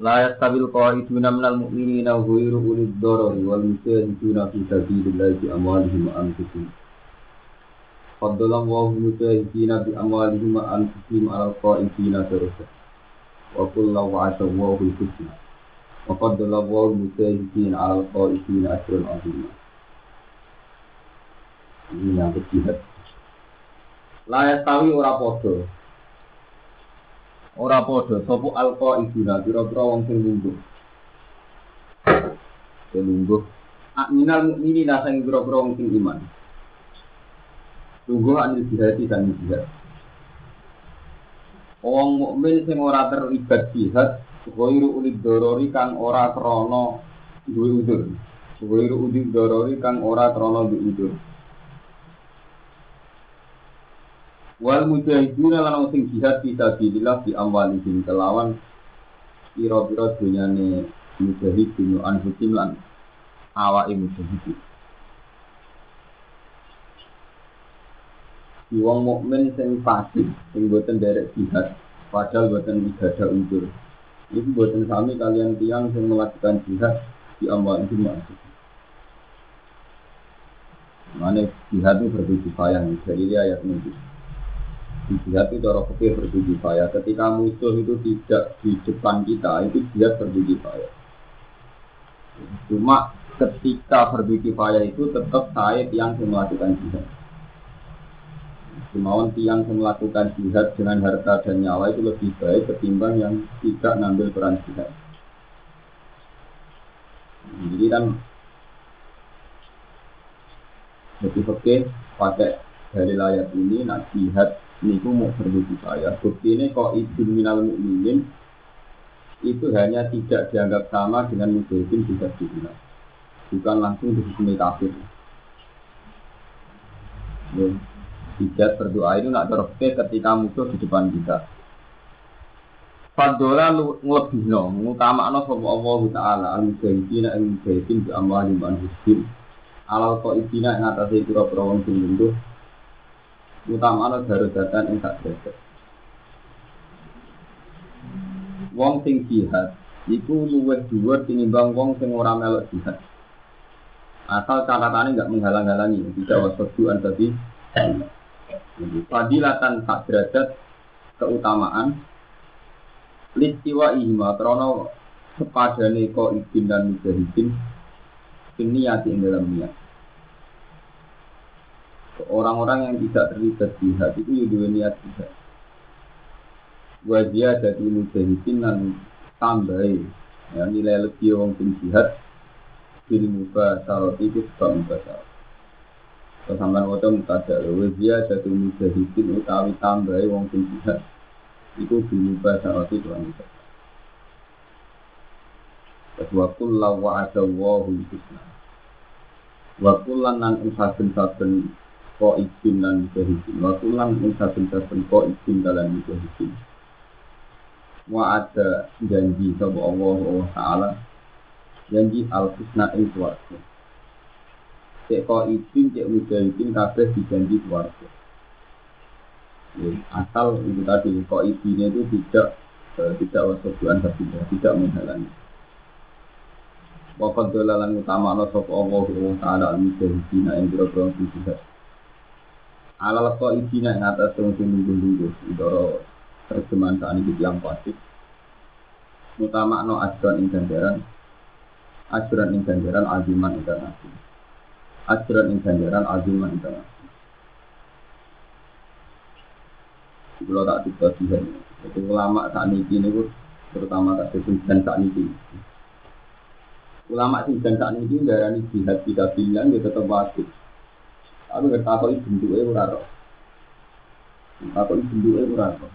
La yastabil qa'iduna minal mu'minina ghairu ulid darari wal mujahiduna fi sabilillahi bi amwalihim wa anfusihim. Faddala Allahu mujahidina bi amwalihim wa anfusihim 'alal qa'idina daraja. Wa kullu wa'ada Allahu al-husna. Wa faddala Allahu mujahidina 'alal qa'idina ajran 'azima. Ini yang jihad. La yastawi ora padha ora padha sapa alqa ibuna pira-pira wong sing lungguh. Sing lungguh. Minal mukminin sing pira-pira wong sing iman. Lungguh anil jihad dan jihad Wong mukmin sing ora terlibat jihad ghairu ulid dorori kang ora krana duwe udur. Ghairu ulid dorori kang ora krana duwe udur wal mujahidina lan sing jihad fi sabilillah bi amwalihim kelawan pira-pira dunyane mujahidin anfusim lan awake mujahidin di wong mukmin sing pasif sing boten derek jihad padahal boten ibadah unsur. Itu boten sami kalian tiang sing melakukan jihad di amwalihim anfusim Mana jihad itu bertujuh sayang, jadi ayat ini jihad itu cara fikih berdiri payah. Ketika musuh itu tidak di depan kita, itu jihad berdiri payah. Cuma ketika berdiri payah itu tetap saya yang melakukan jihad. Kemauan tiang yang melakukan jihad dengan harta dan nyawa itu lebih baik ketimbang yang tidak ngambil peran jihad. Jadi kan lebih oke pakai dari layar ini, nah jihad niku mau berbudi saya. Bukti ini kok izin minal mukminin itu hanya tidak dianggap sama dengan mujahidin bisa dibilang. Bukan langsung dihukumi kafir. Ya, tidak berdoa itu nak terobke ketika musuh di depan kita. Fadola ngutama no sama Allah Taala al mujahidin al mujahidin bi amwali man husbin alal kok idina yang atas itu pura wong sing utama darajatan ing sak derajat. Wong sing jihad iku luwih dhuwur tinimbang wong sing ora melok jihad. Asal catatannya nggak menghalang-halangi, tidak wasoduan tadi. Fadilatan tak derajat keutamaan listiwa ihma krono sepadane ko izin dan mujahidin niat ing dalam niat orang-orang yang tidak terlibat jihad itu dua niat jihad. Wajah jadi mujahidin dan tambah ya, nilai lebih orang sing jihad bil mubasarot itu sebab mubasarot. Kesamaan waktu mutada wajah jadi mujahidin utawi tambah orang sing jihad itu bil mubasarot itu orang mubasarot. Wa kullu wa'ada Allahu husna. Wa kullan nan saben-saben ko izin dan mujahidin wa kulang ing saben-saben ko izin dalam mujahidin wa ada janji sapa Allah taala. Janji al husna ing swarga cek ko izin cek mujahidin kabeh dijanji swarga ya, asal itu tadi ko izinnya itu tidak uh, tidak wasubuan tidak tidak menghalangi. Wakat dolalan utama Allah sapa Allah Taala al-mujahidin ing biro-biro jihad alal kok izina yang atas yang sing nunggu-nunggu idoro terjemahan saat ini yang pasti utama no ajuran ing ganjaran. Ajuran ing ganjaran aziman ing nasi ajuran ing ganjaran aziman ing nasi kalau tak tiba itu ulama saat ini ini terutama tak dan saat ini. Ulama sing dan saat ini darah ini jihad tidak bilang dia tetap wajib Aku nggak tahu itu bentuknya ora roh. Tahu itu bentuknya ora roh.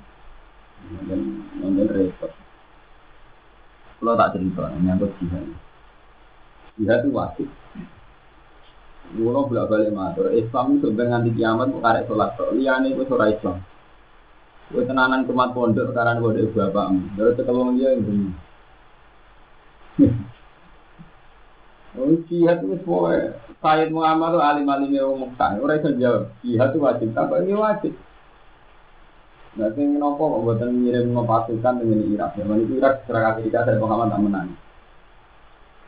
Dan repot. Kalau tak cerita, nyangkut jihad. jihad itu wajib. Kulo bolak balik matur, Islam itu nganti kiamat kok karek sholat tok. Liyane itu ora Islam. Tenanan kemat pondok karena kode bapakmu. Terus ketemu dia begini. Oh, jihad itu semua. Sayyid Muhammad itu alim-alim yang Mekah. Orang itu jawab, jihad itu wajib. Apa ini wajib? Nah, sing nopo kok buatan ngirim pasukan dengan Irak. Ya, itu Irak secara Amerika saya Muhammad tak menang.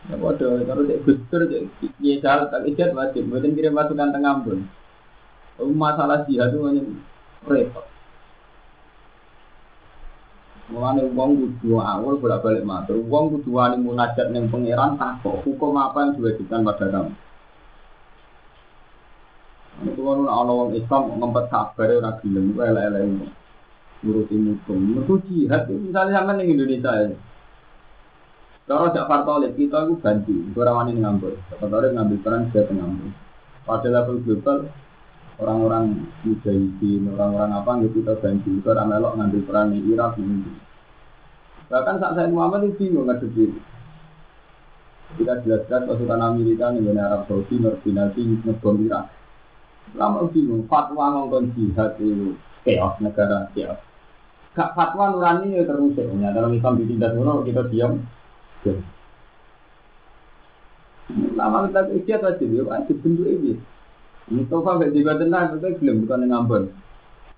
Ya bodoh, kalau cek gustur, cek ya jalan tak ijat wajib. Buatan kirim pasukan tengah pun. Masalah jihad itu hanya repot. Mulane wong kudu awal bolak-balik matur. Wong kudu wani munajat ning pangeran takok hukum apa yang diwajibkan pada kamu. Itu kan ana wong Islam ngempet kabar ora gelem elek-elek ngurusi hukum. Mergo jihad misalnya sampean ning Indonesia ya. Kalau jak partolit kita itu ganti, ora wani ngambul. Partolit ngambil peran dia ngambul. Pada level global orang-orang mujahidin, orang-orang apa yang kita ganti, orang melok ngambil peran di Irak ini. Bahkan saat saya Muhammad itu bingung ngadepi. Kita jelas-jelas pasukan Amerika nih Arab Saudi, Nordinasi, ngebom Irak. Lama bingung, fatwa ngomong jihad itu chaos negara chaos. Gak fatwa nurani ya terusik. Ya, dalam Islam ditindas dulu kita diam. Lama kita ikhtiar wajib, ya wajib bentuk ini. Mustafa gak juga tenang, itu belum bukan ngambon.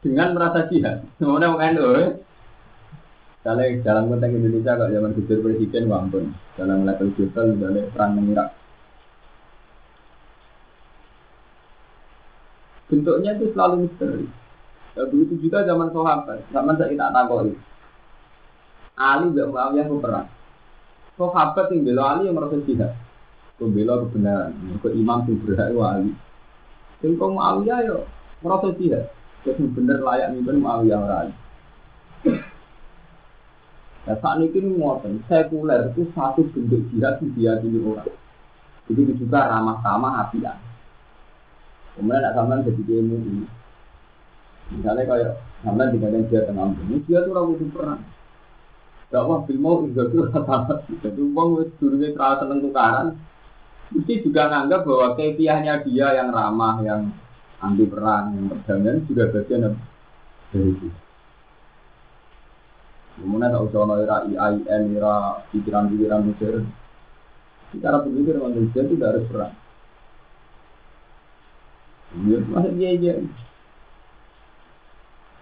Dengan merasa jihad, semuanya mau endo. Kalau dalam konteks Indonesia kalau zaman gubernur presiden wampun, dalam level global misalnya perang mengirak. Bentuknya itu selalu misteri. Ya, begitu juga zaman sahabat, zaman saya tak tahu Ali gak mau yang perang. Sahabat yang bela Ali yang merasa jihad, membela kebenaran, ke imam yang berhak Ali. Sing kok Muawiyah yo merasa jihad. Terus bener layak mimpin Muawiyah ora. Nah saat ini ini ngoten, sekuler itu satu bentuk jihad yang diyakini orang. Begitu juga ramah tamah hatian. Kemudian nak sampean jadi ilmu ini. Misalnya kayak sampean dikatakan dia tengah ini dia tuh ragu perang. Gak wah mau juga tuh rata Jadi uang wis durungnya terasa seneng tukaran, mesti juga nganggap bahwa kepiahnya dia yang ramah, yang anti perang, yang perdamaian juga bagian dari itu. Kemudian tak usah era IAIN, era pikiran-pikiran modern. Cara berpikir manusia itu tidak harus perang. Ya, dia aja.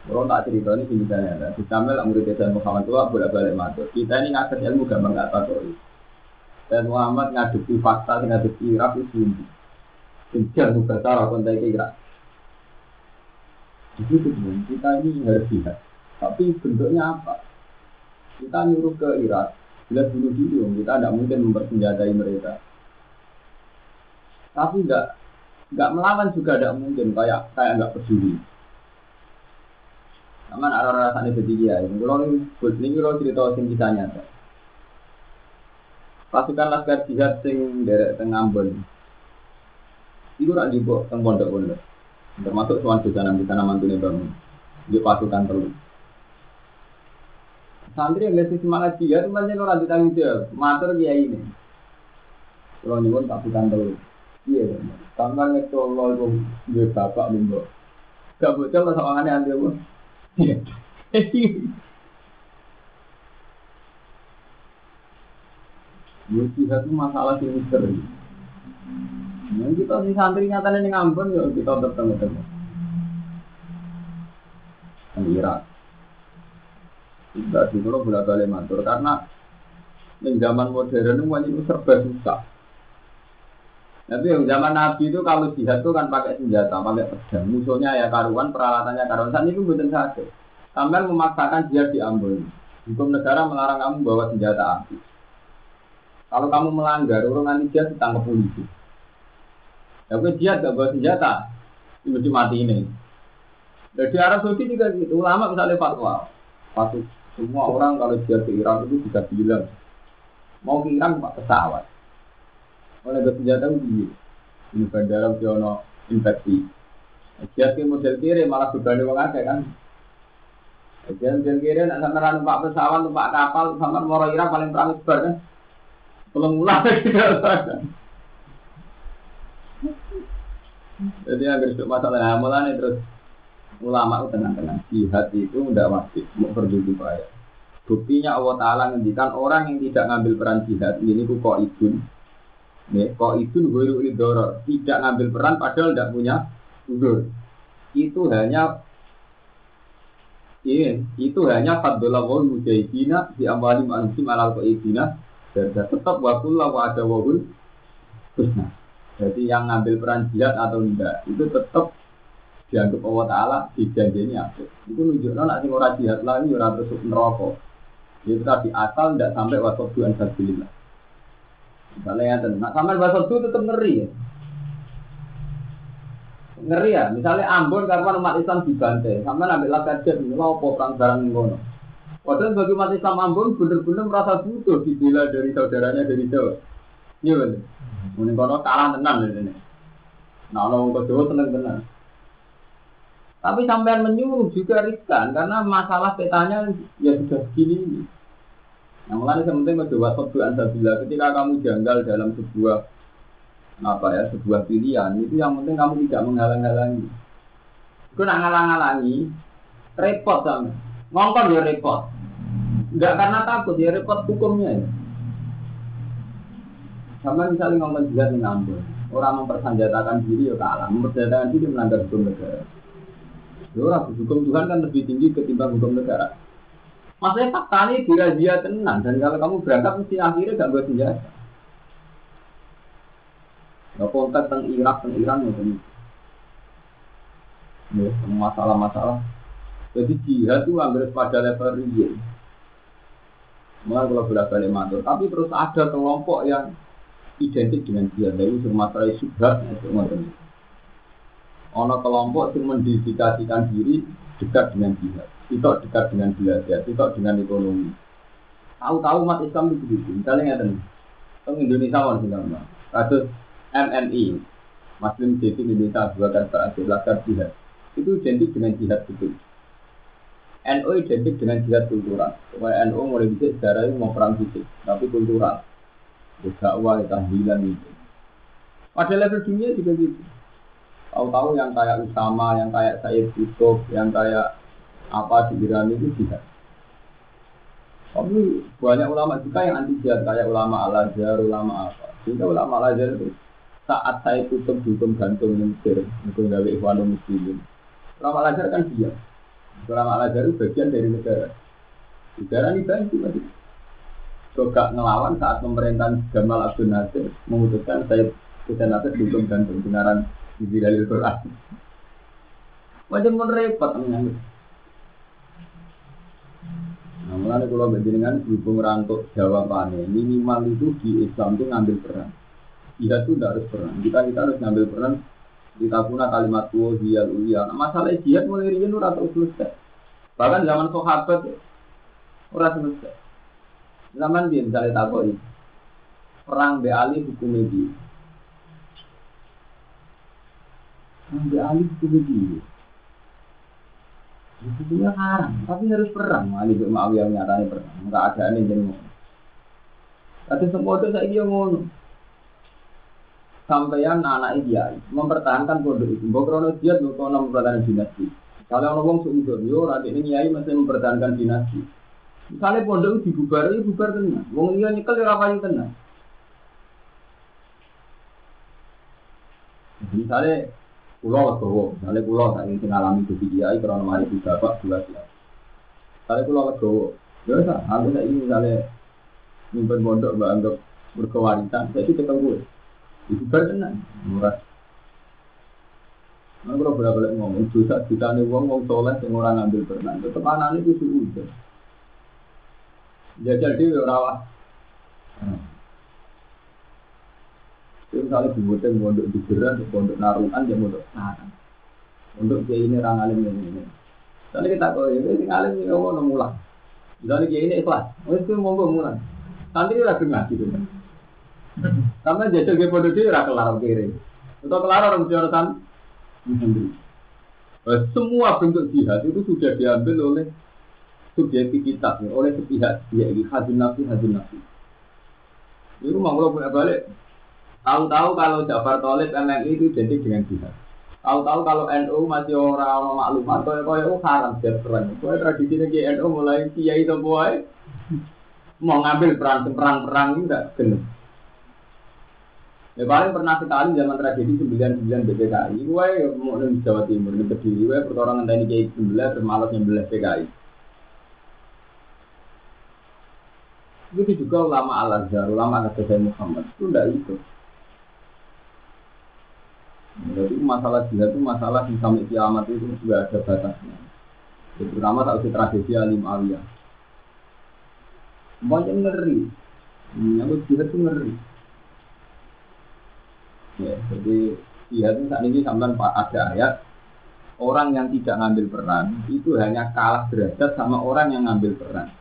Kalau tak cerita ini misalnya, di Kamil murid Tuhan Muhammad tua bolak balik masuk. Kita ini ngasih ilmu gampang nggak tahu dan Muhammad ngadepi fakta ngadepi Irak itu sendiri. Kejar mubasara kontak Irak. Jadi kita ini harus lihat. Tapi bentuknya apa? Kita nyuruh ke Irak, bila bunuh diri, kita tidak mungkin mempersenjatai mereka. Tapi tidak nggak melawan juga tidak mungkin kayak kayak nggak peduli. Aman arah-arah sana jadi dia. Kalau ini, ini kalau cerita sing kisah nyata pasukan laskar jihad sing derek teng Ambon. Iku rak dibawa teng pondok-pondok. Termasuk soal di sana di sana mantune bangun. Di pasukan terus. Santri yang ngasih semangat jihad itu banyak orang ditanggung jawab. Matur dia ini. Kalau nyuwun pasukan terus. Iya, tambah ngetol itu dia bapak lumba. Gak bocor lah soalnya aneh aneh Iya. Ya jihad itu masalah sing misteri. Yang kita si santri nyata nih ngampun ya kita bertemu temu. Irak. Tidak di kalau bolak balik mantur karena di zaman modern itu wajib serba susah. Tapi yang zaman Nabi itu kalau jihad itu kan pakai senjata, pakai pedang. Musuhnya ya karuan, peralatannya karuan. Saat itu betul saja. Sampai memaksakan jihad di Ambon. Hukum negara melarang kamu bawa senjata api. Kalau kamu melanggar, orang nanti dia ditangkap polisi. Ya gue dia gak bawa senjata, mesti mati ini. Jadi Arab Saudi juga gitu, ulama misalnya fatwa, fatwa semua orang kalau dia ke Irak itu bisa bilang mau ke Irak pak pesawat. Oleh bersenjata itu ini bandara Jono infeksi. Dia ke model kiri malah berbanding orang ada kan. Dia model kiri nak sama numpak pesawat, numpak kapal, sama mau Irak paling perang sebar kan. Belum mulai tidak Jadi agar masalah nah, mulai terus ulama itu tenang-tenang. Jihad itu tidak wajib, mau berdua bayar. Buktinya Allah Ta'ala ngendikan orang yang tidak ngambil peran jihad, ini kok idun. Kok idun gue idoror. Tidak ngambil peran padahal tidak punya udur. Itu hanya ini, itu hanya fadlullah wa mujahidina di amwali ansim alal qaidina dan tetap wakul wa ada wahul. Jadi yang ngambil peran jihad atau tidak itu tetap dianggap Allah Taala dijanjini apa? Itu nunjukno nak sing ora jihad lagi ora terus neraka. Itu tadi asal tidak sampai wasatu an sabilillah. Misalnya yang tenang, nak sampai wasatu tetap ngeri ya. Ngeri ya, misalnya Ambon karena umat Islam dibantai, sama ambil lakat ini apa perang barang ngono. Padahal bagi umat Islam Ambon benar-benar merasa butuh dibela dari saudaranya dari Jawa. Iya benar. Mungkin kono kalah tenang ini. Nah, orang kedua tenang tenang. Tapi sampean menyuruh juga riskan karena masalah petanya ya sudah begini. Yang mulai sementing mencoba sobuan sabila ketika kamu janggal dalam sebuah apa ya sebuah pilihan itu yang penting kamu tidak menghalang-halangi. Itu nak ngalang-halangi repot sama ngongkon ya repot. Enggak karena takut ya repot hukumnya ya. Sama misalnya ngomong jihad yang ngambul, orang mempersenjatakan diri ya kalah, mempersenjatakan diri melanggar hukum negara. Ya hukum Tuhan kan lebih tinggi ketimbang hukum negara. Maksudnya fakta ini dia tenang dan kalau kamu berangkat mesti akhirnya gak buat senjata. Ya kontak tentang Irak tentang Iran ya masalah-masalah. Jadi jihad itu hampir pada level real. Mulai kalau bolak balik mantul, tapi terus ada kelompok yang identik dengan jihad. Jadi masalah subhat, itu Ono kelompok yang mendedikasikan diri dekat dengan jihad, tidak dekat dengan belajar, tidak dengan ekonomi. Tahu-tahu umat Islam itu begitu. Misalnya nggak tahu. Indonesia mau tinggal Kasus MNI, Muslim Jadi Indonesia bukan berhasil laskar jihad. Itu identik dengan jihad betul. NU identik dengan jihad kultural. Supaya NU mulai bisa secara ini mau perang fisik, tapi kultural. Dakwah, tahlilan itu. Pada level dunia juga gitu. Tahu-tahu yang kayak Usama, yang kayak Sayyid Yusuf, yang kayak apa di Iran itu jihad. Tapi banyak ulama juga yang anti jihad, kayak ulama Al-Azhar, ulama apa. Sehingga ulama Al-Azhar itu saat saya tutup hukum gantung di Mesir, hukum gawe Ikhwanul Muslimin. Ulama Al-Azhar kan diam. Ulama Al-Azhar itu bagian dari negara. Negara ini bantu masih. Juga ngelawan saat pemerintahan Jamal Abdul Nasir memutuskan saya Hussein Nasir hukum gantung benaran di dalil Quran. Macam pun repot menyambut. Nah, mulai kalau berjenengan hubung rantuk jawabannya minimal itu di Islam itu ngambil peran. Iya itu tidak harus peran. Kita kita harus ngambil peran. Kita punya kalimat tua dia ulia. Nah, masalah jihad mulai udah terus selesai. Bahkan zaman sahabat udah selesai. Zaman dia misalnya takoi perang be ali hukum dia Ambil alih itu begini. Sebetulnya haram, tapi harus perang. Ali bin Muawiyah nyatanya perang. Enggak ada aneh jadi. Tapi semua itu saya dia ngono. Sampeyan anak dia mempertahankan pondok itu. Mbok krono dia krono mempertahankan dinasti. Kalau orang ngomong seudon, yo nanti ini nyai masih mempertahankan dinasti. Misalnya pondok itu dibubar, itu bubar tenang. Wong iya nyekel ya rapayu tenang. Misalnya Pulau legowo, misalnya pulau tak ingin mengalami jadi kiai karena mari di bapak dua siap. Misalnya pulau legowo, ya sa, aku tak ingin misalnya nyimpen pondok mbak anggap berkewarisan, itu ketemu gue. Itu berkenan, murah. Nah, kalau berapa balik ngomong, dosa juta nih uang uang soleh yang orang ngambil pernah, tetap anak itu sudah. Jajal dia rawat. Itu misalnya di hotel mondok di geran, di pondok naruhan, di mondok sarang. Untuk kayak ini orang alim ini. ini. Misalnya kita kau ini, ini alim ini ngomong mulang. Misalnya kayak ini ikhlas, oh itu ngomong mulang. Santri udah dengar gitu kan. Karena jajal ke pondok dia udah kelar kiri. Untuk kelar orang orang santri. Semua bentuk jihad itu sudah diambil oleh subjektivitas, oleh sepihak dia ini nafsi, hadun nafsi. Itu mau kalau bolak balik. Tahu-tahu kalau Jafar Tolib MNI itu identik dengan jihad. Tahu-tahu kalau NU masih orang-orang maklumat, kaya kaya oh haram jihad perang. Kaya tradisi ini NU mulai kiai semua mau ngambil peran perang-perang itu enggak genep. Ya paling pernah sekali zaman tragedi 99 BPKI, gue mau di Jawa Timur, di Kediri, gue pertolongan tadi kayak 19, bermalas nyembelah PKI. Begitu juga ulama Al-Azhar, ulama Al-Azhar Muhammad, itu tidak ikut. Jadi masalah jihad itu masalah yang sampai kiamat itu juga ada batasnya. Terutama saat itu tragedi Alim Aliyah. Banyak ngeri. Menyambut jihad itu ngeri. Ya, jadi jihad itu saat ini sampai ada ayat orang yang tidak ngambil peran itu hanya kalah derajat sama orang yang ngambil peran.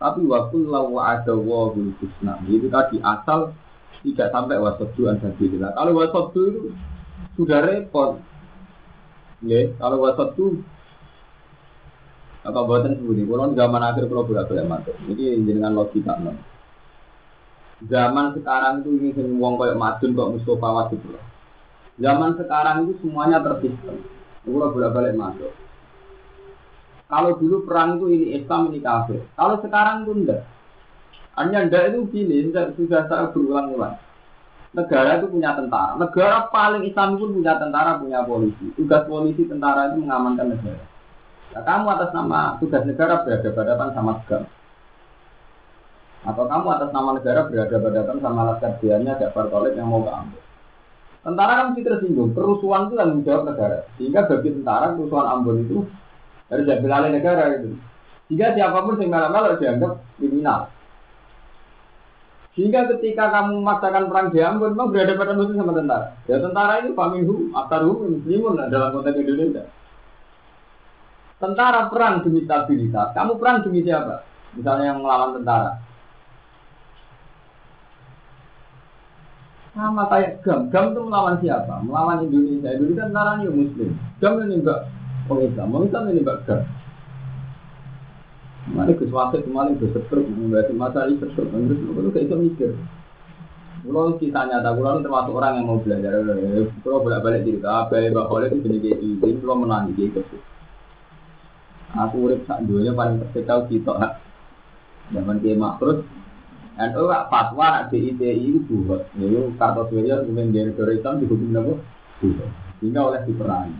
Tapi waktu lawa ada wahul husna itu tadi asal tidak sampai wasabdu an Kalau wasabdu itu sudah repot. Ya, kalau wasabdu apa buatan sebudi? Kalau zaman akhir kalau bolak balik masuk. Ini dengan logika non. Zaman sekarang itu ini wong kayak Madun kok Mustafa Wajib Zaman sekarang itu semuanya tersistem. Itu bolak balik masuk. Kalau dulu perang itu ini Islam ini kafir. Kalau sekarang itu enggak. Hanya enggak itu gini, sudah saya berulang-ulang. Negara itu punya tentara. Negara paling Islam pun punya tentara, punya polisi. Tugas polisi tentara itu mengamankan negara. Nah, kamu atas nama tugas negara berhadapan sama segala. Atau kamu atas nama negara berada hadapan sama laskar diannya Jafar yang mau keambil. Tentara kan mesti tersinggung. Kerusuhan itu tanggung jawab negara. Sehingga bagi tentara kerusuhan Ambon itu harus diambil alih negara itu. Sehingga siapa pun yang malah-malah dianggap kriminal. Sehingga ketika kamu memaksakan perang di Ambon, memang berada pada musuh sama tentara. Ya tentara ini paminhu, aktaruhu, muslimun dalam konteks Indonesia. Tentara perang demi stabilitas. Kamu perang demi siapa? Misalnya yang melawan tentara. Sama kayak GAM. GAM itu melawan siapa? Melawan Indonesia. Indonesia tentara ini Muslim. GAM ini enggak orang Islam. Islam ini enggak GAM. Mana Gus Wasit kemarin Gus Setruk, membahas masalah ini Setruk. Terus lu kayak itu mikir. Kalau kita nyata, kalau termasuk orang yang mau belajar. Kalau bolak balik cerita, apa ya Mbak itu jadi kayak. Jadi kalau menang gitu. Aku urip sak dunia paling terkecau kita. Zaman kiai terus NU gak fatwa nak DITI itu buat. Itu kartu superior kemudian dari Islam dihukum apa? Buat. Sehingga oleh diperangi.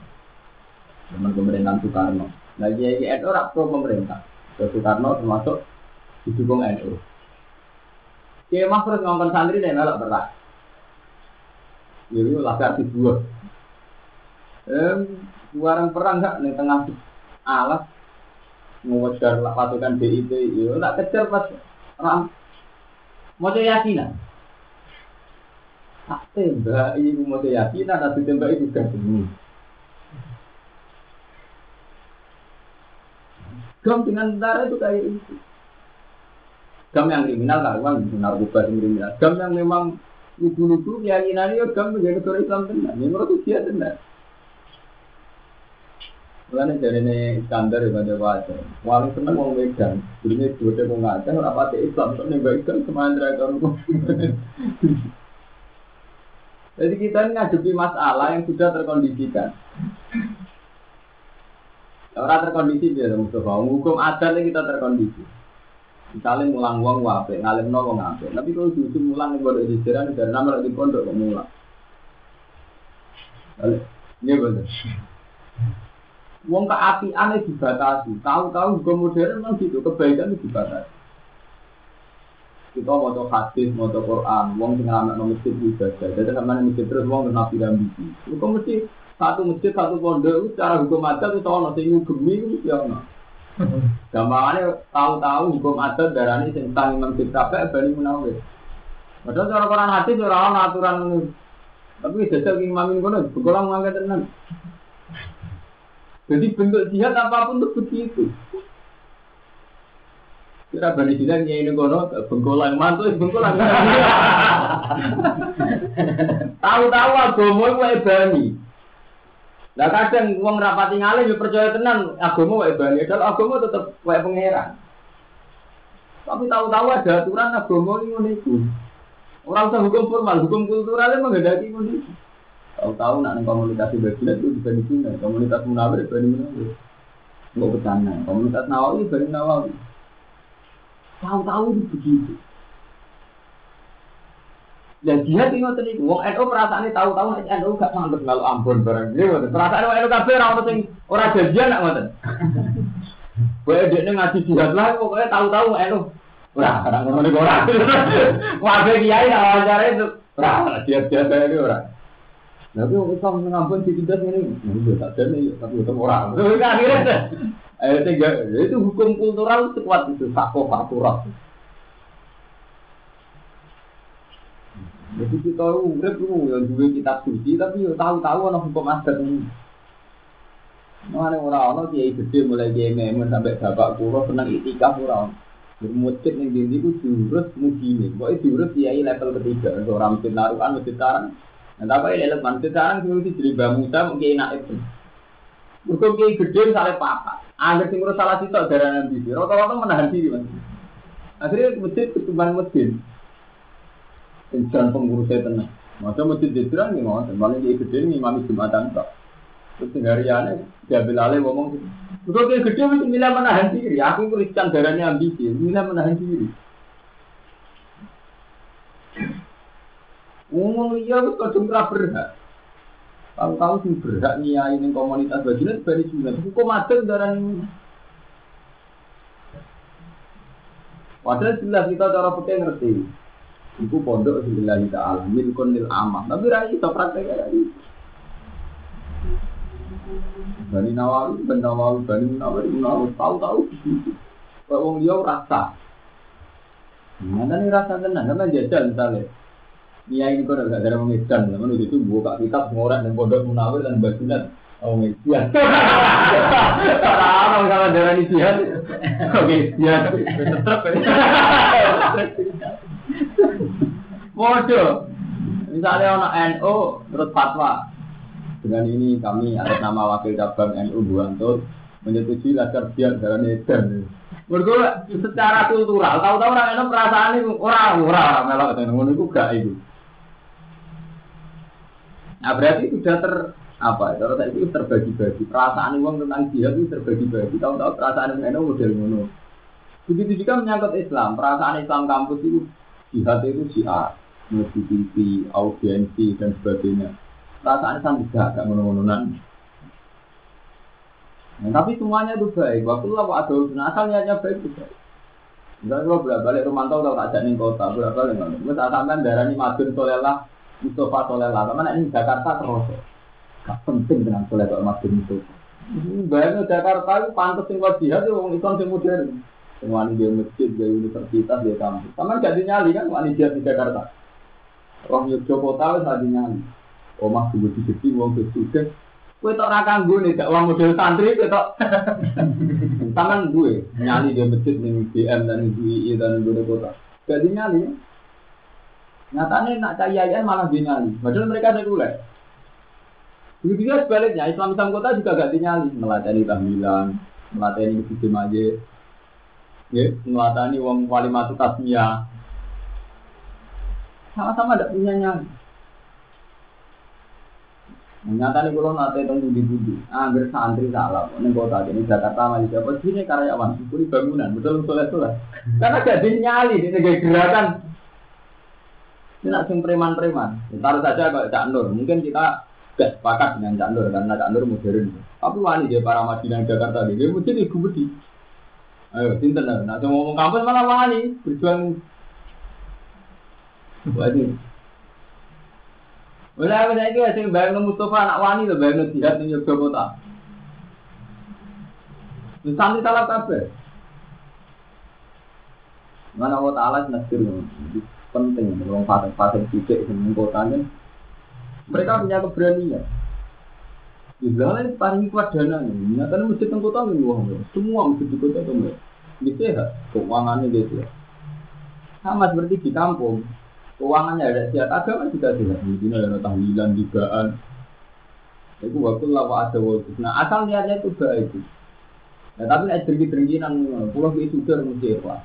Zaman pemerintahan Soekarno. Nah jadi NU rak pro pemerintah. Soekarno termasuk didukung NU. Kiai terus ngomong santri dan melok berat. Itu lagar dibuat. Eh, warang perang gak di tengah alas mengejar pasukan DITI. Yo tak kejar pas ram mau yakinan. Tak tembak ibu mau yakinan, tapi tembak itu kan semua. Gam dengan tentara itu kayak itu. Gam yang kriminal kan, uang narkoba yang kriminal. Gam yang memang lugu-lugu keyakinan itu gam menjadi negara Islam tenar. Ini menurut dia tenar. Mulane jarene Iskandar ya pada wajar. Wali seneng wong Medan. Durunge dhuwite wong Aceh ora pati Islam kok nembak Islam semandra karo Jadi kita ini ngadepi masalah yang sudah terkondisikan. Orang terkondisi dia Mustafa. Hukum adat kita terkondisi. Misalnya mulang uang wape, ngalim no wong ape. Tapi kalau justru mulang yang bodoh jalan, dari nama di pondok kok mulang. Ini betul. Wong keapian itu dibatasi. Tahu-tahu juga modern memang gitu, kebaikan itu dibatasi. Kita mau coba hadis, mau coba Quran, wong sing anak nomor masjid ibadah. Jadi sama masjid terus wong dan bibi. Itu mesti satu masjid satu pondok itu cara hukum adat itu ono sing ngugemi itu ya ono. Gampangannya tahu-tahu hukum adat darani sing tang Imam Sitrape bali munawir. Padahal cara Quran hadis ora ono aturan tapi jajal imam kono, begolang ngangkat tenan. Jadi bentuk jihad apa pun itu begitu. Kira bani bilang ya ini kono bengkolan mantu bengkolan. Tahu-tahu agama itu ebani. Nah kadang uang rapati ngalih ya percaya tenan agama wae bani, padahal agama tetap wae pangeran. Tapi tahu-tahu ada aturan agama ngono iku. Orang usah hukum formal, hukum kultural emang menghendaki kondisi. Tahu-tahu nak nih komunikasi berjilat itu bisa di sini, komunitas munawir dibanding munawir. Nggak bercanda, komunitas nawawi dibanding nawawi. Tahu-tahu itu begitu. Dan dia tinggal tadi, wong NU perasaan ini tahu-tahu NU gak sanggup kalau ampun barang dia. Perasaan NU kafe orang penting orang janjian nak ngoten. Gue dia ngaji jihad lah, pokoknya tahu-tahu NU. Wah, orang ngomong ini orang. Wah, kiai nak wawancara itu. Wah, jihad-jihad saya ini orang. Tapi orang Islam ngampun di tidak ini, ya tak jadi, tapi itu orang. Terus akhirnya, akhirnya itu hukum kultural sekuat itu, sako fakturat. Jadi kita urip lu yang juga kitab suci tapi yo tahu-tahu ana hukum adat ini. Mana orang orang kiai gede mulai kiai memen sampai bapak kulo senang itikaf orang. Bermucit yang dindi itu jurus mujine. Pokoknya jurus kiai level ketiga. Orang masjid naruhan masjid sarang. Nah tapi level masjid sarang sih jadi bamusa mungkin enak itu. Bukan kiai gede misalnya papa. Angger sing salah sitok darah nabi. Rata-rata menahan diri mas. Akhirnya masjid ketumban masjid. Insan pengurusnya tenang. Masa masjid jadiran nih mau, paling dia gede nih mami jumatan tak. Terus hariannya diambil alih ngomong gitu. Kalau dia gede mesti milih menahan diri. Aku tuliskan darahnya ambisi, milih menahan diri. Ngomong iya, aku kadung berhak. Tahu-tahu sih berhak nyai ini komunitas bajunya dari sunat. Adat darah ini. Padahal jelas kita cara pakai ngerti. Iku pondok lillahi ta'ala milkun lil amah. Tapi ra iso praktek ya itu. Bani Nawawi, Bani Nawawi, Bani Nawawi, Nawawi, tahu-tahu. Kok wong dia rasa. Mana nih rasa tenang, karena jajal misalnya. Nia ini kok gak ada mengedan, namun itu buka kitab ngorek dan pondok munawir dan basunan. Oh jihad. Orang kalau darah ini jihad. Oke, jihad. Tetap. Bodoh. Misalnya ono NU terus fatwa. Dengan ini kami atas nama wakil cabang NU Buanto menyetujui laskar biar jalan edan. Mereka secara kultural, tahu-tahu orang NU perasaan itu orang orang melok dengan itu gak itu. Nah berarti sudah ter apa? Kalau saya itu terbagi-bagi. Perasaan uang tentang jihad itu terbagi-bagi. Tahu-tahu perasaan NU model ngono. Begitu juga menyangkut Islam. Perasaan Islam kampus itu jihad itu syiar, TV, audiensi dan sebagainya. Perasaan Islam tidak, gak ngono-ngononan. Nah, tapi semuanya itu baik. Waktu lah Pak Adol, nah, asal niatnya baik itu baik. Enggak kalau bolak balik Romanto kalau tak jadi kota, bolak balik nggak. Gue tak sampai darah ini Madun Solela, Mustafa Solela. Karena ini Jakarta terus. Gak penting dengan kalau Madun itu. Bayangnya Jakarta itu pantas yang wajib, itu orang Islam yang modern. Semua dia masjid, dia universitas, dia kampus. Sama gak dinyali kan, wani dia di Jakarta. Orang Yogyakarta wis adi nyali. Omah sini, uang sudah. Kue tak rakang gue nih, gak uang model santri, kue tak. Tangan gue, nyali dia masjid nih, BM dan UI dan gue kota. Gak dinyali. Nyatanya nak cahayayan malah dinyali. Padahal mereka sekuler. Begitu juga sebaliknya, Islam-Islam kota juga gak dinyali. Melatih tahmilan, melatih masjid majid, ya melatani wong matu tasmiyah sama-sama tidak punya nyali Nyata nih kalau nanti tunggu di budi, hampir santri salah. Ini kota ini Jakarta masih dapat sini karyawan, kuri bangunan, betul betul betul. Karena jadi nyali di negara gerakan. Ini nak sing preman-preman. Taruh saja kalau Cak Nur, mungkin kita gak sepakat dengan Cak Nur karena Cak Nur modern. Tapi wani dia para Madinah Jakarta ini, dia mesti digubedi. Ayo, sinten lah. Nah, ngomong kampus malah wani berjuang. Wajib. Wala aku saiki sing bayang Mustafa anak wani lho bayang jihad ning Yogyakarta. Wis santri salah kabeh. Mana Allah Ta'ala nasir penting wong fasik-fasik titik sing kotane. Mereka punya keberanian. Israel paling kuat dana ini. Nyatanya yang kota ini wah, semua masjid di kota itu ini sehat, keuangannya dia sehat. Sama seperti di kampung, keuangannya ada sehat, agama juga. Di sini ada tahlilan, digaan. Itu waktu lawa ada waktu. Nah asal niatnya itu baik. Nah tapi ada dengki-dengkinan, pulau itu sudah mesti ikhlas.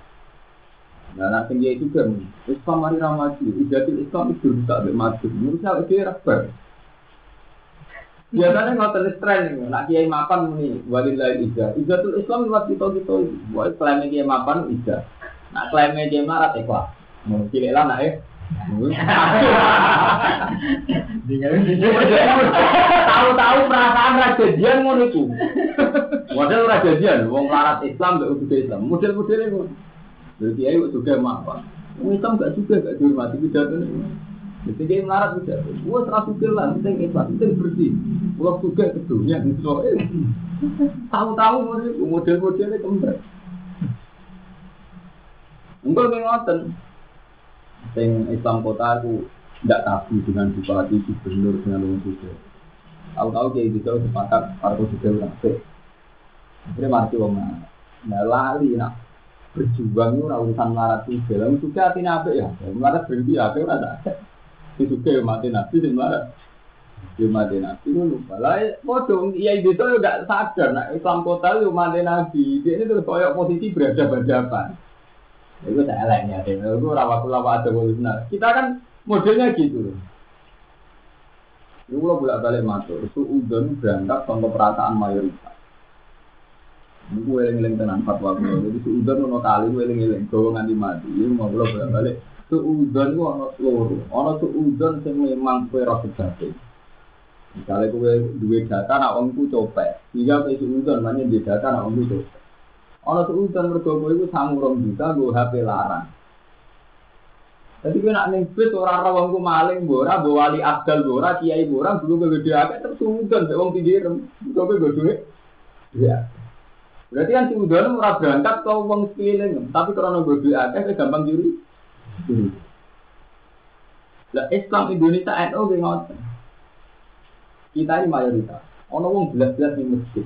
Nah, nak tinggi juga, Islam mari ramaju, ijatil Islam itu lebih maju. Menurut saya dia rabar. Biasanya terus tren nih, nak kiai mapan nih, walilai ija. Ijatul Islam lewat kita kita, wah klaimnya kiai mapan ija. Nak klaimnya kiai marat ya kok. Mau cilik lah nak eh. Tahu-tahu perasaan rajadian ngono iku. Model rajadian, wong larat Islam mbek udah Islam. Model-modelnya ngono. Jadi ayo juga mapan. Islam gak juga gak dihormati pidato Jadi dia melarat bisa. Wah serasa lah, penting Islam, penting bersih. Kalau juga ke dunia gitu. Tahu-tahu model-modelnya kembar. Enggak ngoten. Sing Islam kota aku tidak tabu dengan bupati, gubernur, dengan orang juga. Tahu-tahu kayak gitu sepakat para juga orang Akhirnya mati wong nah lali nak berjuang itu urusan melarat juga. Lalu juga hati nabe ya, melarat berhenti ya, aku ada. Itu juga mati nabi, sing melarat. Dia mati nabi itu lupa. Lah, bodoh, iya itu tuh gak sadar. Nah, Islam kota itu mati nabi. Dia ini tuh koyok posisi berhadapan-hadapan. Itu saya lainnya, itu rawatullah wa ada Kita kan modelnya gitu. Ini kalau bolak balik matur, itu udon berangkat contoh perasaan mayoritas. Ini gue eling-eling tenan fatwa gue. Jadi suudon ono kali gue eling-eling, gue nganti mati. Ini mau bolak balik. Suudon gue ono loro, ono suudon yang memang gue rasa sejati. Misalnya gue dua data, nak omku copet. Tiga gue suudon, mana di data, nak omku copet. Ono suudon mergo itu sangurong juga, gue HP larang. Jadi gue nak ning bis ora ora wong maling bora, bawa wali abdal bora, kiai bora, dulu gue gede akeh terus suudon mbek wong pinggirem. Gue gue duit. Ya. Berarti kan suudon ora berangkat ke wong sekeliling, tapi karena gue duit akeh gampang juri. Lah Islam Indonesia NU ge ngoten. Kita ini mayoritas. Ono wong belas-belas di masjid.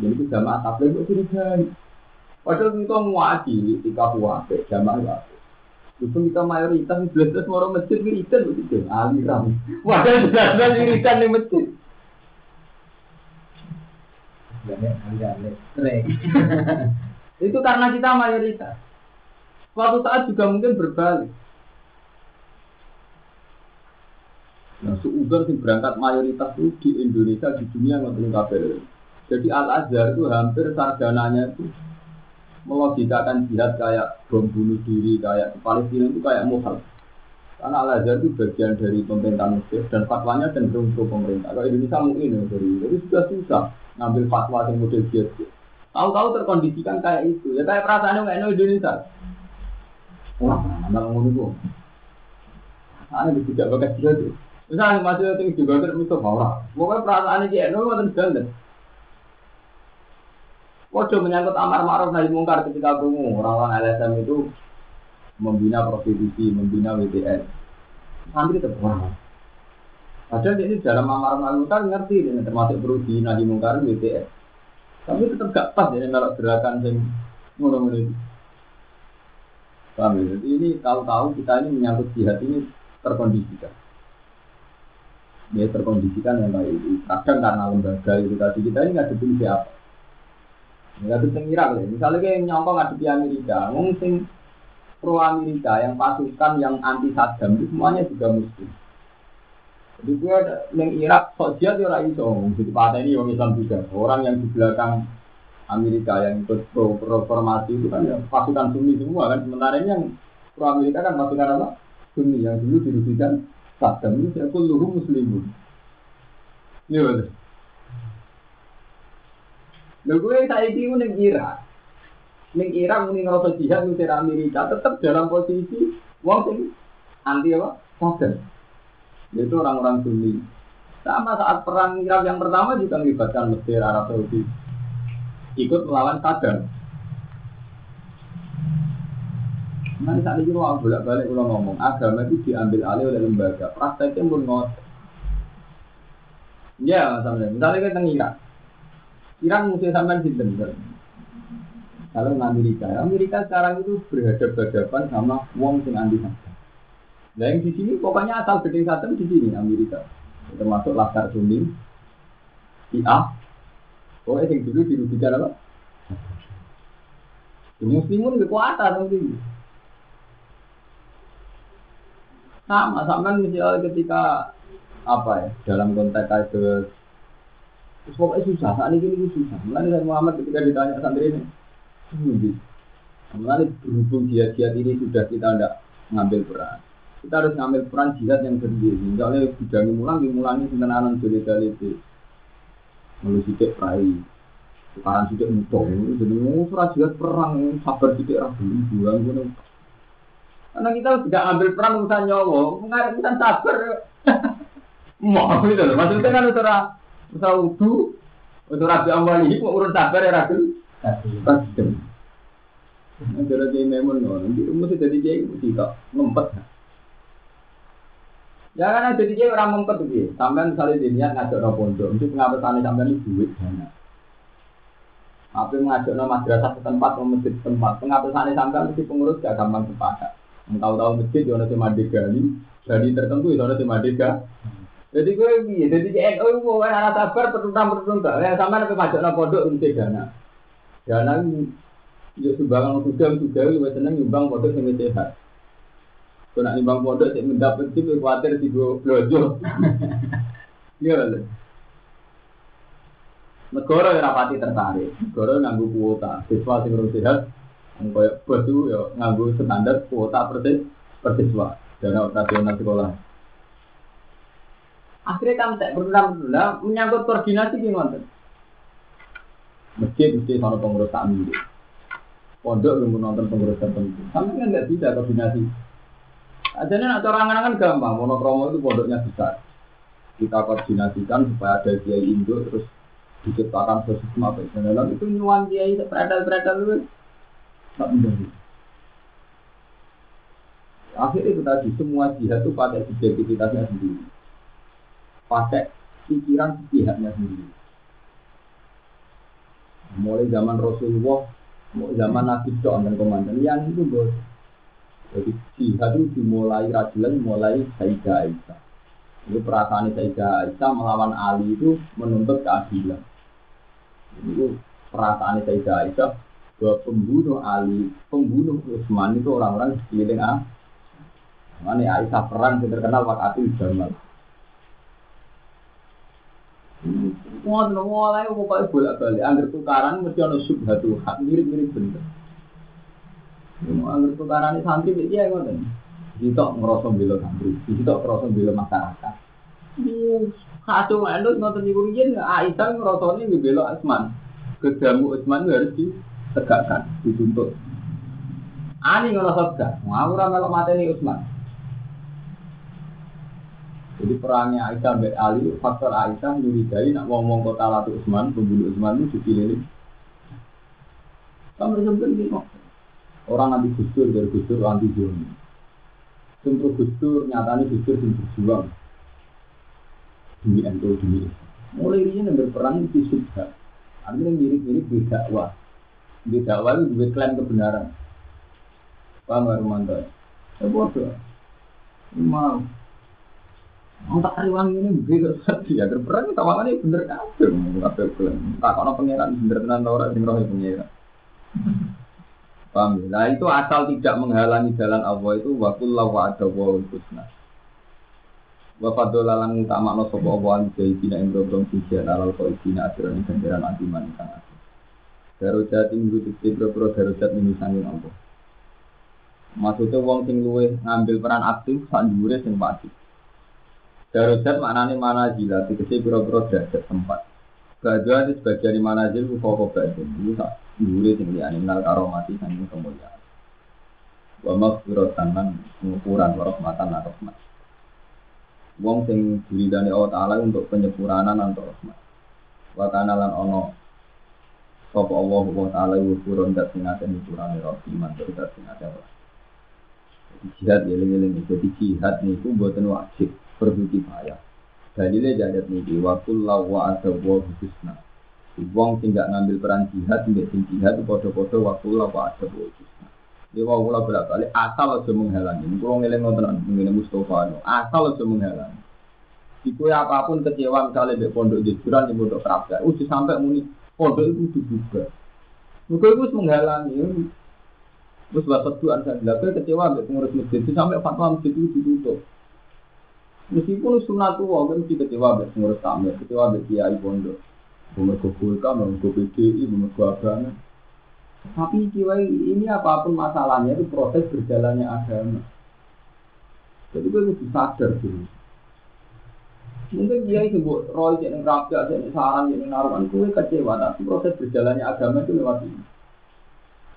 Jadi itu jamaah tabligh kok curigai. Padahal kita mewakili tiga puasa jamaah itu kita mayoritas belas orang masjid wiridan begitu, aliran. Wadah belas wiridan di masjid. itu karena kita mayoritas. Suatu saat juga mungkin berbalik. Nah, suudon sih berangkat mayoritas itu di Indonesia di dunia nggak kabel. Jadi Al Azhar itu hampir sarjananya itu melogikakan jihad kayak bom bunuh diri kayak Palestina itu kayak muhal. Karena Al Azhar itu bagian dari pemerintah Mesir dan fatwanya cenderung ke pemerintah. Kalau Indonesia mungkin ya dari jadi sudah susah ngambil fatwa yang model jihad. Tahu-tahu terkondisikan kayak itu. Ya kayak perasaan yang Indonesia wah mana ngono itu aneh tidak bakat jihad misalnya masih itu juga kan itu orang pokoknya perasaan ini kayak nol dan Waduh menyangkut amar ma'ruf nahi mungkar ketika kamu orang-orang LSM itu membina prostitusi, membina WTN. Santri tetap orang. Padahal ini dalam amar ma'ruf kan ngerti ini termasuk beruji nahi mungkar WTN. Tapi tetap gak pas ini kalau gerakan yang ngono-ngono itu. Paham ya? Jadi ini tahu-tahu kita ini menyangkut jihad ini terkondisikan. Ya terkondisikan yang baik. Kadang karena lembaga itu tadi kita ini nggak ada siapa. Ya itu sing Irak ya. Misalnya kayak nyongkong ngadepi Amerika, wong sing pro Amerika yang pasukan yang anti Saddam itu semuanya juga muslim. Jadi gue yang Irak sok jihad ya orang itu, jadi pada ini orang Islam juga. Orang yang di belakang Amerika yang ikut pro reformasi itu kan ya pasukan Sunni semua kan. Sementara ini yang pro Amerika kan pasukan apa? Sunni yang dulu dirugikan Saddam itu saya luruh muslimun. Iya betul. Lha gue saiki ku ning Irak. Ning Irak muni ngerasa jihad ngusir Amerika tetap dalam posisi wong anti apa? Saddam. Yaitu orang-orang Sunni. Sama saat perang Irak yang pertama juga melibatkan Mesir, Arab Saudi. Ikut melawan Saddam. Nanti saat ini kalau bolak balik kalau ngomong agama itu diambil alih oleh lembaga. Prakteknya pun ngot. Ya, misalnya, misalnya kita Irak. Iran musuh sampai sinten kalau Amerika, Amerika sekarang itu berhadapan-hadapan sama wong sing anti Saddam. Nah yang di sini pokoknya asal gede Saddam di sini Amerika, termasuk Laskar Sunni, IA, Pokoknya yang dulu dirugikan apa? Muslimun kekuatan ah, nanti. Sama, sama kan misalnya ketika apa ya dalam konteks kasus terus pokoknya susah saat ini ini susah. Mulai dari Muhammad ketika ditanya santri ini sendiri mulai berhubung jihad-jihad ini sudah kita tidak ngambil peran. Kita harus ngambil peran jihad yang sendiri. Misalnya bidang mulang dimulangi tentang alam dari itu. Lalu sidik perai, tukaran sidik mutok. Jadi mau surat jihad perang, sabar sidik ragu, buang Karena kita tidak ambil peran urusan nyawa, mengarep urusan sabar. Mau itu loh, maksudnya kan usaha usaha udu, untuk rabi amwali, kok urun sabar ya ragu. Ragu. Nah, Jadi memang nanti mesti jadi dia mesti tak ngempet. Ya kan jadi dia orang ngempet gitu. Sampai misalnya dia niat ngajak no pondok, mesti pengapesan sampai ini duit dana. Apa ngajak no madrasah setempat, atau masjid setempat, pengapesan sampai mesti pengurus gak gampang sepakat. Tahu-tahu masjid di cuma degali, jadi tertentu di cuma dega. Jadi gue piye? Jadi NU gue anak sabar pertuntam pertuntam. Ya sama nek ngajak no pondok mesti dana. Dana Ya sumbangan sudah sudah lu seneng nyumbang pondok sing sehat. Kau nak nyumbang pondok sing mendapat sih khawatir di gue blojo. Iya lho. Negara yang rapati tertarik, negara nganggu kuota, siswa sing urus sehat, koyo bos itu ya nganggu standar kuota per per siswa dana operasional sekolah. Akhirnya kami tak berulang-ulang menyangkut koordinasi gimana? Masjid mesti sama pengurus kami pondok yang nonton pengurus tertentu. Sampai kan nggak bisa koordinasi. Ajarnya nak cara angan gampang. Monokromo itu pondoknya besar. Kita koordinasikan supaya ada kiai induk terus diciptakan sosial apa dalam itu nyuan kiai peradal-peradal itu tak menjadi. Akhir itu tadi semua jihad itu pakai subjektivitasnya sendiri, pakai pikiran pihaknya sendiri. Mulai zaman Rasulullah zaman Nabi Dok dan komandan yang itu bos. Jadi jihad itu dimulai rajulan mulai Sayyidah Aisyah. Ini perasaan Sayyidah Aisyah melawan Ali itu menuntut keadilan. Itu perasaan Sayyidah Aisyah bahwa pembunuh Ali, pembunuh Utsman itu orang-orang sekeliling ah. Mana Aisyah perang yang terkenal Wakatul Jamal. Mau mulai pokoknya bolak balik. Angger tukaran mesti ada subhatu hak mirip-mirip bener. Mau angger tukaran santri dia yang ngoten. Kita ngerasa bela santri, kita ngerasa bela masyarakat. Kacau endus ngoten ibu riyen Aisyah ngerasa ini bela Asman. Kedamu Asman harus ditegakkan, dituntut. Ani ngerasa gak, kalau mati ini Usman. Jadi perangnya Aisyah Mbak Ali, faktor Aisyah nyurigai nak ngomong kota Latu Usman, pembunuh Usman itu dipilih. Kamu sebenarnya. Orang anti gusur dari gusur anti Joni. Sumber gusur nyatanya gusur yang berjuang. Demi ento demi Mulai ini yang berperang di subha. Artinya mirip-mirip di dakwah. Di dakwah itu duit klaim kebenaran. Paham gak? Ya bodoh. Mau. Untuk riwang ini begitu saja. Agar perang kita ini bener kafir. Kafir klaim. Tak kalau pangeran bener tenan orang sing roh pangeran. Paham? Nah itu asal tidak menghalangi jalan Allah itu wakullah wa ada wa husna. Wa fadola lang utama no sopo Allah an jaidina ing dobong sijian alal ko isina asiran ing ganjaran anti manikang aku. Darujat ing rututi bro darujat minu sangin Allah. Maksudnya wong sing luwe ngambil peran aktif sak dhuwure sing wajib. Darujat maknanya mana jila, dikasih pura-pura derajat tempat. Gajah itu sebagian di mana jil, kufoko dhuwure sing liyane nal karomati saking kemuliaan. Wa maghfiratan lan pengukuran wa rahmatan lan rahmat. Wong sing diridani Allah Ta'ala untuk penyempurnaan untuk rahmat. Wa lan ono sapa Allah wa Ta'ala yukurun dat sing ate nyempurnane rahmat tur dat sing Jadi jihad ya eling Jadi jihad niku mboten wajib, perlu kifayah. Dalile jadat niki wa kullu wa adawu husna. Wong sing gak ngambil peran jihad, sing sing jihad itu podo-podo waktu lah pak ada bojusna. Dia mau kula bolak balik asal aja menghalangi. Ini kalau ngeleng nonton mengenai Mustafa asal aja menghalangi. Iku apa pun kecewa misalnya di pondok jejuran di pondok kerabda, uji sampai muni pondok itu dibuka. Muka itu menghalangi. Terus bahasa Tuhan saya bilang, kecewa di pengurus masjid sampai fatwa masjid itu ditutup. Meskipun sunat tua kan kecewa mbek ngurus tamu, kecewa mbek kiai pondok. Mergo kulka, mergo PDI, mergo agama. Tapi kiai ini apa pun masalahnya itu proses berjalannya agama. Jadi gue mesti sadar dulu. Mungkin dia itu buat roy jadi rakyat, jadi sarang, jadi naruhan, gue kecewa. Tapi proses berjalannya agama itu lewat ini.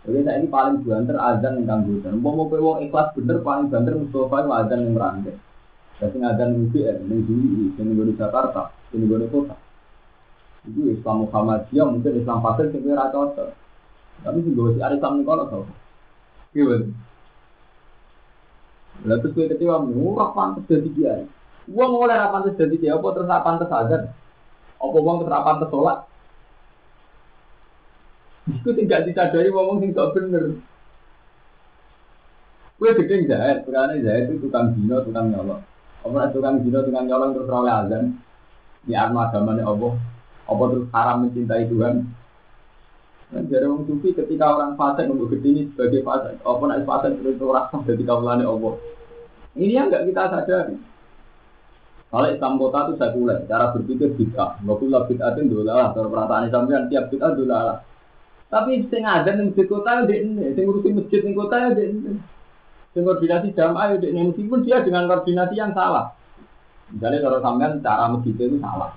Jadi saya ini paling banter azan yang kanggo Mau mau wong ikhlas bener paling banter Mustafa itu azan yang merangkai. Jadi azan yang UGM, yang Juli, yang di Jakarta, yang di kota. Itu Islam Muhammadiyah, mungkin Islam Pasir, yang kira cocok. Tapi sih gue si Arisam nih kalau tau. Gimana? Lalu terus gue kecewa, murah pantas jadi kiai. Uang oleh apa pantas jadi kiai, apa terus apa pantas azan? Apa uang terus apa pantas sholat? Itu tidak disadari ngomong sing sok bener. Gue gede jahit, berani jahit itu tukang dino, tukang nyolong. Apa tukang dino, tukang nyolong terus rawle azan? Ini arma agamanya Allah. Apa terus haram mencintai Tuhan? Dan jadi orang sufi ketika orang fasik untuk ini sebagai fasik, apa nak fasik terus orang sah ketika kaulane Allah. Ini yang enggak kita sadari. Kalau Islam kota itu sekuler, cara berpikir bisa. Wakulah bid'atin dolah, kalau perasaan Islam kan tiap bid'ah dolah. Tapi sing ada ning masjid kota ya ini, sing ngurusi masjid ning kota ya ini. Sing koordinasi jamaah ya ini, meskipun dia dengan koordinasi yang salah. Misalnya kalau sampean cara masjid itu salah.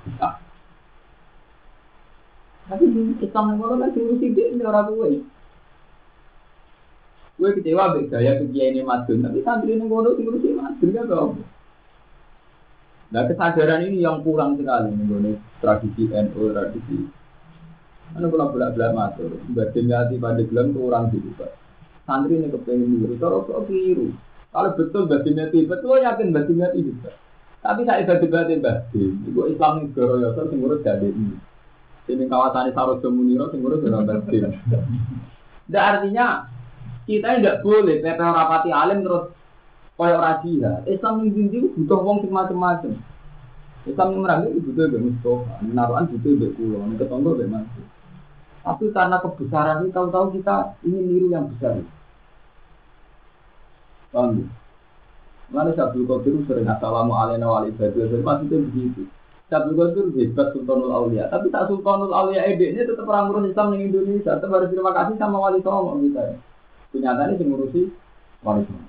Tapi Islam yang ngono kan ngurusi dia ini orang gue. Gue kecewa be gaya kegiatan ini madun, tapi santri yang ngono sing ngurusi madun kan apa? Nah kesadaran ini yang kurang sekali nih tradisi NU, tradisi Anu kalau bolak bolak matur, badan hati pada orang gitu pak. Santri ini kepengen dulu, kalau kok keliru. Kalau betul badan hati, betul yakin badan hati juga. Tapi saya ibadah batin batin, itu Islam ini goroyoso sing urus jadi ini. Ini kawasan Sarus Muniro sing urus ora batin. Dan artinya kita tidak boleh PP rapati alim terus koyo rahasia. Islam ini butuh wong sing macam-macam. Islam yang merangkul itu butuh mbek Mustafa, naruhan butuh mbek kula, ketonggo mbek Mas. Tapi karena kebesaran ini tahu-tahu kita ingin niru yang besar. Paham ya? Mana Syabdul Qadir sering assalamu alaikum wa alaikum maksudnya begitu. Syabdul Qadir hebat Sultanul Aulia, tapi tak Sultanul Aulia ede ini tetap orang ngurus Islam di Indonesia. Tetap harus terima kasih sama Wali Songo kita ya. Kenyataannya sih ngurusi Wali Songo.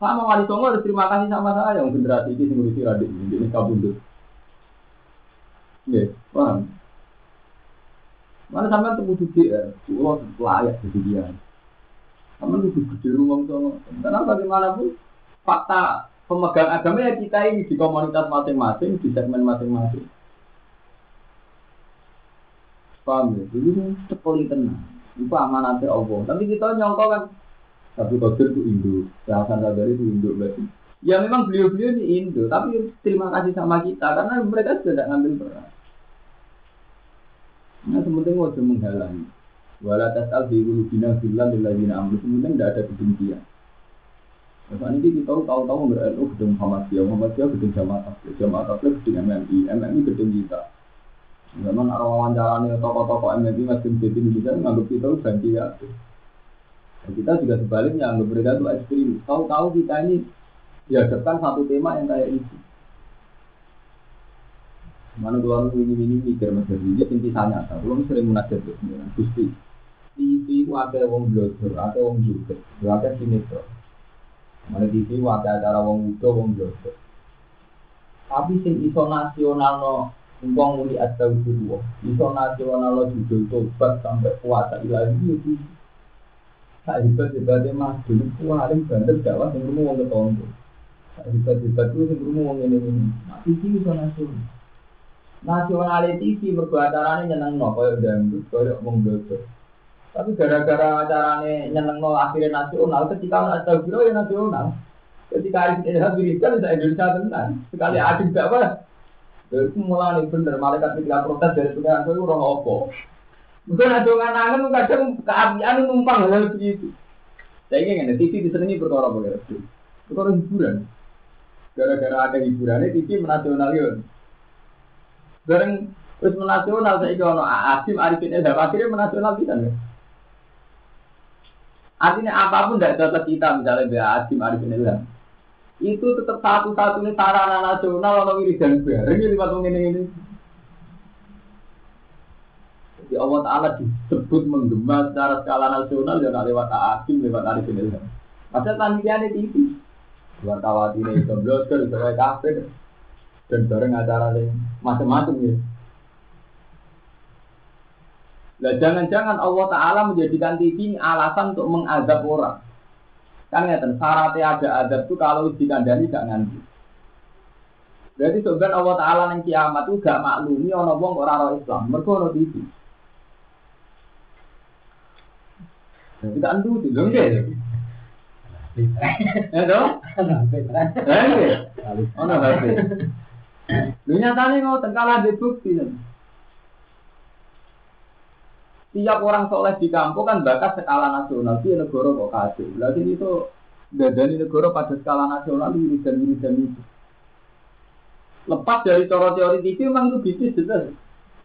Sama Wali Songo harus terima kasih sama saya yang generasi ini ngurusi Radik ini kabundut. Iya, paham? Mana sampai temu juga ya, pulau layak jadi dia. Sama itu gede rumah sama. Karena bagaimanapun fakta pemegang agama ya kita ini di komunitas masing-masing, di segmen masing-masing. Paham ya? Ini sekali tenang. Itu amanatnya Allah. Tapi kita nyongkok kan satu kodir itu Indo, Hasan Sadari itu Indo berarti. Ya memang beliau-beliau ini Indo, tapi terima kasih sama kita karena mereka sudah ngambil peran. Nah, sementing wajah menghalangi. Wala tasal di ulu bina bilang di lagi amru. Sementing tidak ada kebencian. Nah, ini kita tahu tahu nggak NU gedung Muhammadiyah, Muhammadiyah gedung Jamaah Tabligh, Jamaah Tabligh gedung MMI, MMI gedung kita. Zaman arah wawancara nih tokoh-tokoh MMI masih jadi bisa nganggap kita ganti ya. Kita juga sebaliknya anggap mereka itu ekstrim. Tahu-tahu kita ini dihadapkan satu tema yang kayak itu. Mana keluar ini ini mikir macam ini, inti tanya, belum sering munajat ke sini, gusti. TV itu ada wong blogger, ada wong juga, ada sinetron. Mana TV itu ada acara wong muda, wong blogger. Tapi sing iso nasional no, uang muni dua, iso nasional no judul tobat sampai puasa ilahi itu. Tak hebat hebatnya mas, dulu paling bandel dakwah yang rumah wong ketonggo. Tak hebat hebat itu yang rumah wong ini ini. Nah, TV iso nasional. Nasional TV mergo acarane nyenengno koyo dangdut koyo wong dodo. Tapi gara-gara acarane nyenengno akhirnya nasional ketika ada biro ya nasional. Ketika ini diberikan bisa Indonesia tenan. Sekali adik gak apa. Itu mulai bener malaikat ketika protes dari pengiran itu orang opo. Mungkin ada nganangan kadang keabian numpang hal begitu. Saya ingin TV disenangi perkara perkara itu. Perkara hiburan. Gara-gara ada hiburannya TV menasionalkan. Bareng terus menasional saya ono Asim Arifin Ilham akhirnya menasional kita nih. Artinya apa pun tidak cocok kita misalnya Mbak Asim Arifin Ilham. itu tetap satu-satunya sarana nasional atau wiridan bareng ini waktu ini ini. Jadi Allah Ta'ala disebut menggema secara skala nasional ya lewat asim, lewat arif ini. Padahal panitia ini TV. Wartawan ini itu blogger, itu kafir. Dan bareng acara ini macam-macam ya. Nah jangan-jangan Allah Ta'ala menjadikan TV ini alasan untuk mengadab orang. Kan ngeten, syaratnya ada adab itu kalau dikandani gak nganti. Berarti sebenarnya Allah Ta'ala yang kiamat itu gak maklumi ono wong ora roh Islam. Mereka ono TV. Jadi kan tuh sih, dong deh. Ya dong? Ya Ono HP. Lu nyatanya ngoten kalah di bukti. Tiap orang soleh di kampung kan bakat skala nasional, di negara kok kasih. Berarti itu dari negara pada skala nasional ini dan ini dan itu. Lepas dari cara teori TV memang itu bisnis jelas.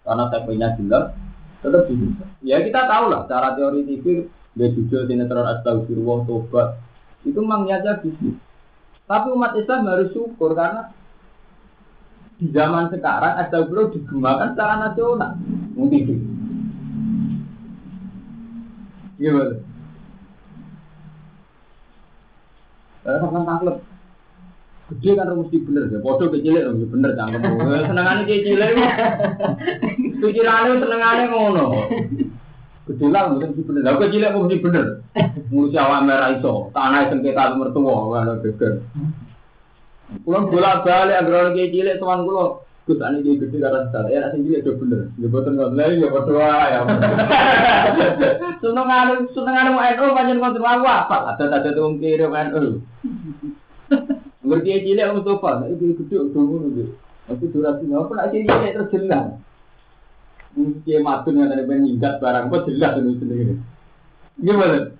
Karena punya jelas, tetap bisnis. Ya kita tahu lah cara teori TV, dia jujur sinetron astagfirullah, tobat. Itu memang niatnya bisnis. Tapi umat Islam harus syukur karena di zaman sekarang astagfirullah digemakan secara nasional. Mungkin Gimana? Saya sampean taklek. Gede kan mesti bener ya. Podo kecil mesti bener cangkem. Senengane kecil itu. Pikirane senengane ngono. Gede lah mesti bener. Lah kecil mesti bener. Ngurusi awak merah iso. Tanah sengketa mertua ngono geger. Kulo bolak-balik agar kecil tuan kulo Gus ane dia gede karena salah ya nasi dia udah bener. Dia boten nggak lagi ya berdoa ya. Seneng anu seneng anu NU panjang kontrol aku apa? Ada ada tuh kirim NU. Ngerti cilik aku coba, itu gede udah ngono. Aku durasi nggak pernah cilik terus jelas. Mungkin matun yang peningkat barang kok jelas ini sendiri. Gimana?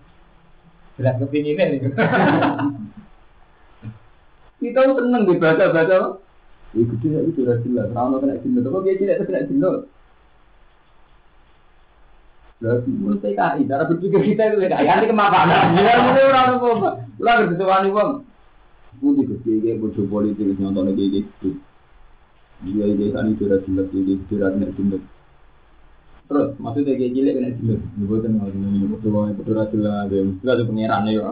Jelas kepinginan nih. Kita seneng dibaca-baca Ya gede ya itu udah jelas. Rano kena jenuh. Kok dia tidak kena jenuh? Berarti menurut PKI, cara berpikir kita itu PKI. Nanti. Ya mulai orang apa? Lah bang. Gue di gede kayak bodoh politik nyontohnya kayak gitu. Dia ini kan itu udah jelas. Kena jenuh. Terus maksudnya kayak gila kena jenuh. Gue buatan. Bodoh banget. Bodoh jelas. Jelas pengirannya ya.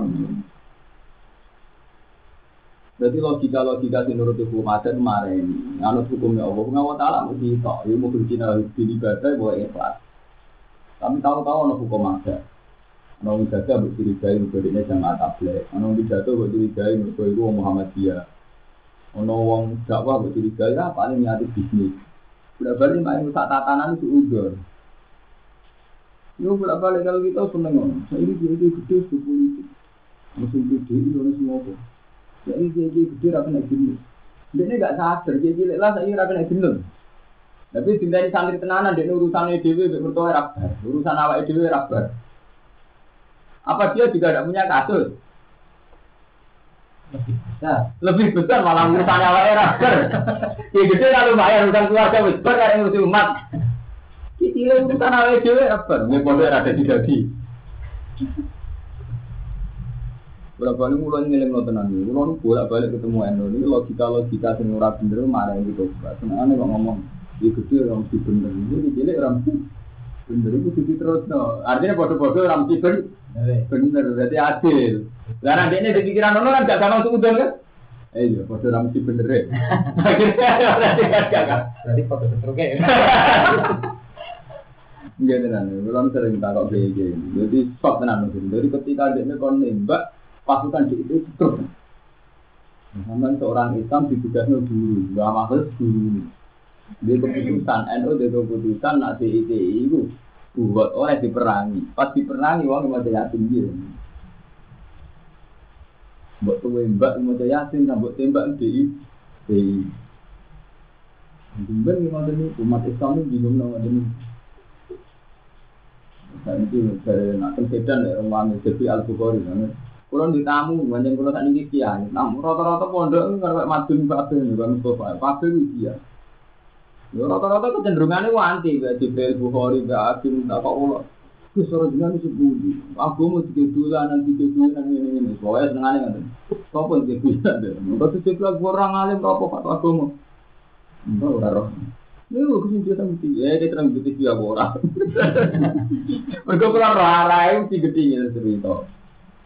Jadi logika-logika di nurut hukum adat kemarin anut hukumnya Allah, hukum Allah Ta'ala mesti itu, ya mau berjina di ibadah, boleh ikhlas. Tapi tahu-tahu anut hukum adat. Ana wong jaga mbok curigai mergo dene jamaah tabligh. Ana wong pidato mbok curigai mergo iku wong Muhammadiyah. Ana wong dakwah mbok curigai ra paling niati bisnis. Udah balik main rusak tatanan itu udur. Yo bolak balik kalau kita seneng ini dia gede politik. Musim gede ini semua. Ya ini dia dia gede rakyat naik jenuh. Dia ini gak sadar, dia cilik lah saya rakyat naik jenuh. Tapi tidak santri tenanan, dia urusan EDW, bertua rabar, urusan awak EDW rabar. Apa dia juga tidak punya kasus? Lebih besar. Lebih besar malah urusan awak rabar. Ya gede kalau bayar urusan keluarga besar yang urusan umat. Kecil urusan awak EDW rabar. Ini bodoh ada di Berapa kali mulai ngiling tenang nih, mulai bolak balik ketemu Endo ini logika logika sing ora bener marah gitu. Kok ngomong, di gede orang mesti bener, ini cilik orang mesti bener itu jadi terus no. Artinya bodoh-bodoh orang mesti bener, bener berarti adil. Lah nanti ini di pikiran lo kan gak sama untuk udang kan? Eh iya, bodoh orang mesti bener ya. Akhirnya berarti kan gak Berarti foto setruknya. Tenan, belum sering takut kayak gini. Jadi stop tenan Jadi ketika dia kon nembak, pasukan itu terus. Sampai seorang Islam ditugasnya guru, gak maksud guru. Dia keputusan, NU dia keputusan, nak DITI itu buat oleh diperangi. Pas diperangi, uang mau yatim dia. Buat tuwe mbak mau yatim, kan buat tembak di di. Jumben gimana nih, umat Islam ini bingung nama ini. Saya itu dari nak sedan ya, rumah jadi Al Bukhari, kalau di tamu, banyak kalau tak ini kiai. Namun rata-rata pondok kalau madun pabe nih bang Mustafa, pabe itu. Ya rata-rata kecenderungannya wanti, kayak Jibril Bukhari, kayak Akim, tak kok ulo. Gus ora jenengan iso budi. Aku mau tiga dolanan tiga dolanan ini ini. Pokoknya senengane ngoten. Sopo tiga dolanan. Engko tiga dolanan orang alim apa fatwa agama. Enggak ora roh. Ini kusin dia sama tiga. Ya dia terang gede dia ora. Mereka kurang rara itu tiga tinggi cerita.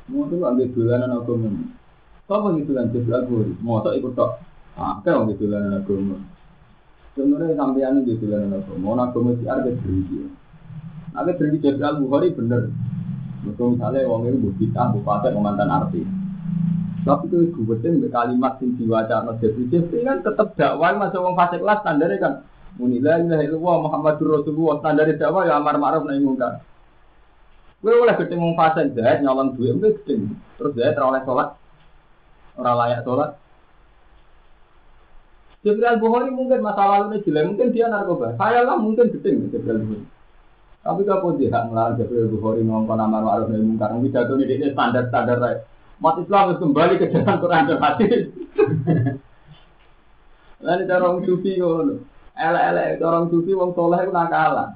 Mau tuh ambil dolanan agama. Sopo gitu kan jadi agama. Mau tak ikut. Ah, kayak gitu dolanan agama. Sebenarnya sampean gitu dolanan agama. Mau agama si arga berhenti. Ada dari jadi Al bener. Mereka misalnya orang itu kita bupati mantan artis. Tapi itu gubetin be kalimat sing diwaca Jeffrey Jeffrey kan tetap dakwah masa orang fasik lah standarnya kan. Munilah ilah illallah Muhammadur Rasulullah standar dakwah ya amar ma'ruf nahi munkar. Gue oleh gede mau fasik jahat nyolong duit gue gede. Terus jahat oleh sholat orang layak sholat. Jibril Bukhari mungkin masa lalunya jelek, mungkin dia narkoba. Saya lah mungkin gede Jibril Bukhari. Tapi kalau dia ngelarang Jibril Bukhari ngomong nama ma'ruf nahi munkar, pidato ini standar-standar saya. Umat Islam harus kembali ke jalan Quran dan hadis. Lalu cara orang sufi ngono. Orang sufi wong soleh itu nakalan.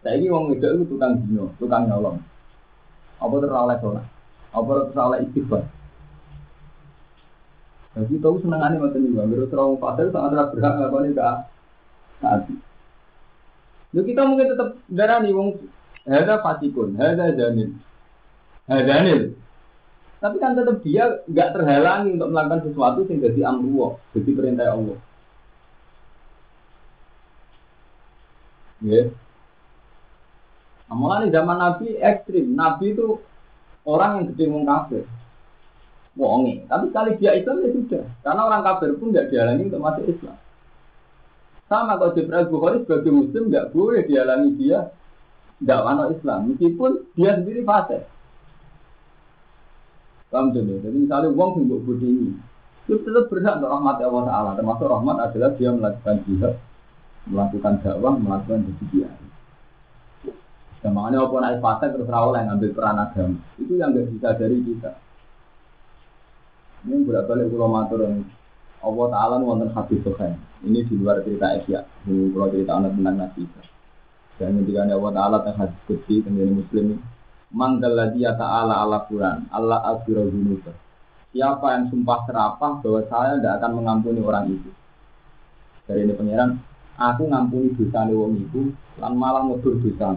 Saiki wong wedok itu tukang dino, tukang nyolong. Apa terus oleh sholat? Apa terus oleh istighfar? Jadi tahu senengannya macam ini, menurut orang fasir sangat berhak ngelakuin ke saat Lalu kita mungkin tetap darah nih wong ada fasikun, ada janil, ada janil. Tapi kan tetap dia nggak terhalangi untuk melakukan sesuatu yang jadi amruwa, jadi perintah Allah. Ya. Yeah. Zaman Nabi ekstrim. Nabi itu orang yang gede kafir. Wongi. Tapi kali dia Islam ya sudah. Karena orang kafir pun nggak dihalangi untuk masuk Islam. Sama kalau Jibril Bukhari sebagai Muslim nggak boleh dihalangi dia dakwah Islam. Meskipun dia sendiri fasik. Paham jadi? Jadi misalnya uang sing mbok ini, itu tetap berhak untuk rahmat Allah Taala. Termasuk rahmat adalah dia melakukan jihad, melakukan dakwah, melakukan jadi Dan makanya apa naik fase terus rawol yang ngambil peran agama itu yang nggak bisa dari kita. Ini berapa kali pulau matur yang Allah Taala wonten hadis sohain. Ini di luar cerita Asia. Ini kalau cerita anak tentang Nabi. Dan ketika Allah Taala tentang hadis kutsi tentang Muslim ini Manggaladiyah ta'ala ala Quran Allah azbira junubah Siapa yang sumpah serapah bahwa saya tidak akan mengampuni orang itu Dari ini pengiran Aku ngampuni dosa wong itu Dan malah ngedur dosa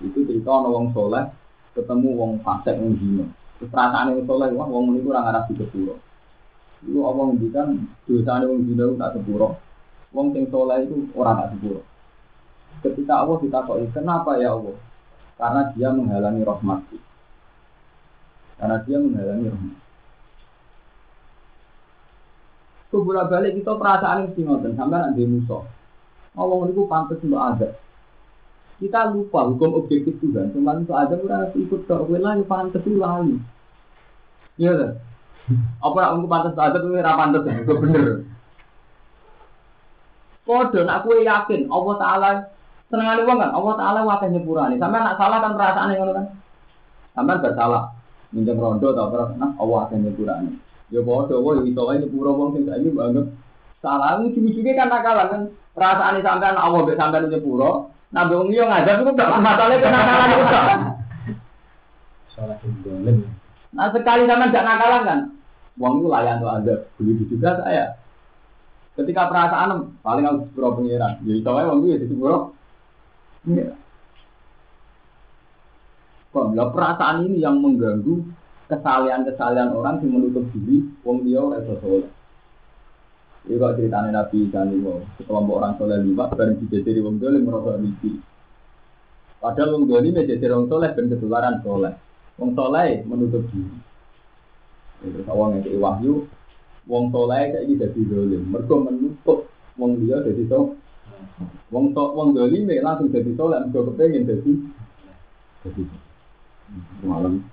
Itu cerita wong soleh Ketemu wong fasek wong Terus perasaan wong soleh Wah wong itu orang arah di sepuro Itu Allah ngendikan dosa wong zino tak sepuro Wong sing soleh itu orang tak sepuro Ketika Allah ditakoi Kenapa ya Allah? Karena dia menghalangi rahmat karena dia menghalangi rahmat Kubura balik kita perasaan yang ngoten sampai nanti musuh. Ngomong itu pantas untuk ada. Kita lupa hukum objektif Tuhan. Cuma untuk ada harus ikut ke gue lagi pantas itu lagi. Iya kan? Apa nak untuk pantas ada tuh ora pantas itu bener. Kode aku yakin Allah Taala Senengan uang kan, Allah Taala wakil nyepurani. Sampai nak salah kan perasaan yang kan. Sampai bersalah, minjem rondo atau apa, nah Allah wakil nyepurani. Ya bodoh, wah itu aja nyepuro uang sing ini banget. Salah, ujung-ujungnya kan nakalan kan. Perasaan ini sampai Allah be sampai nyepuro. Nah, bung yo ngajak itu gak masalah kenakalan itu kan. Salah. Nah sekali sampai gak nakalan kan, uang itu layan tuh ada. Begitu juga saya. Ketika perasaan paling harus sepuro pengiran. Ya itu aja uang itu ya sepuro. Ya. Kalau perasaan ini yang mengganggu kesalahan-kesalahan orang yang menutup diri, wong dia oleh soleh. Ini kalau ceritanya Nabi Isan itu, sekelompok orang soleh lima, bareng dijajari wong dolim merasa misi. Padahal wong dolim menjajari wong soleh dan ketularan soleh. Wong soleh menutup diri. Terus awang yang wahyu, wong soleh kayak gitu jadi dolim. Mereka menutup wong dia jadi soleh. Wong tok wong dolime langsung jadi soleh, mergo kepengin jadi jadi malam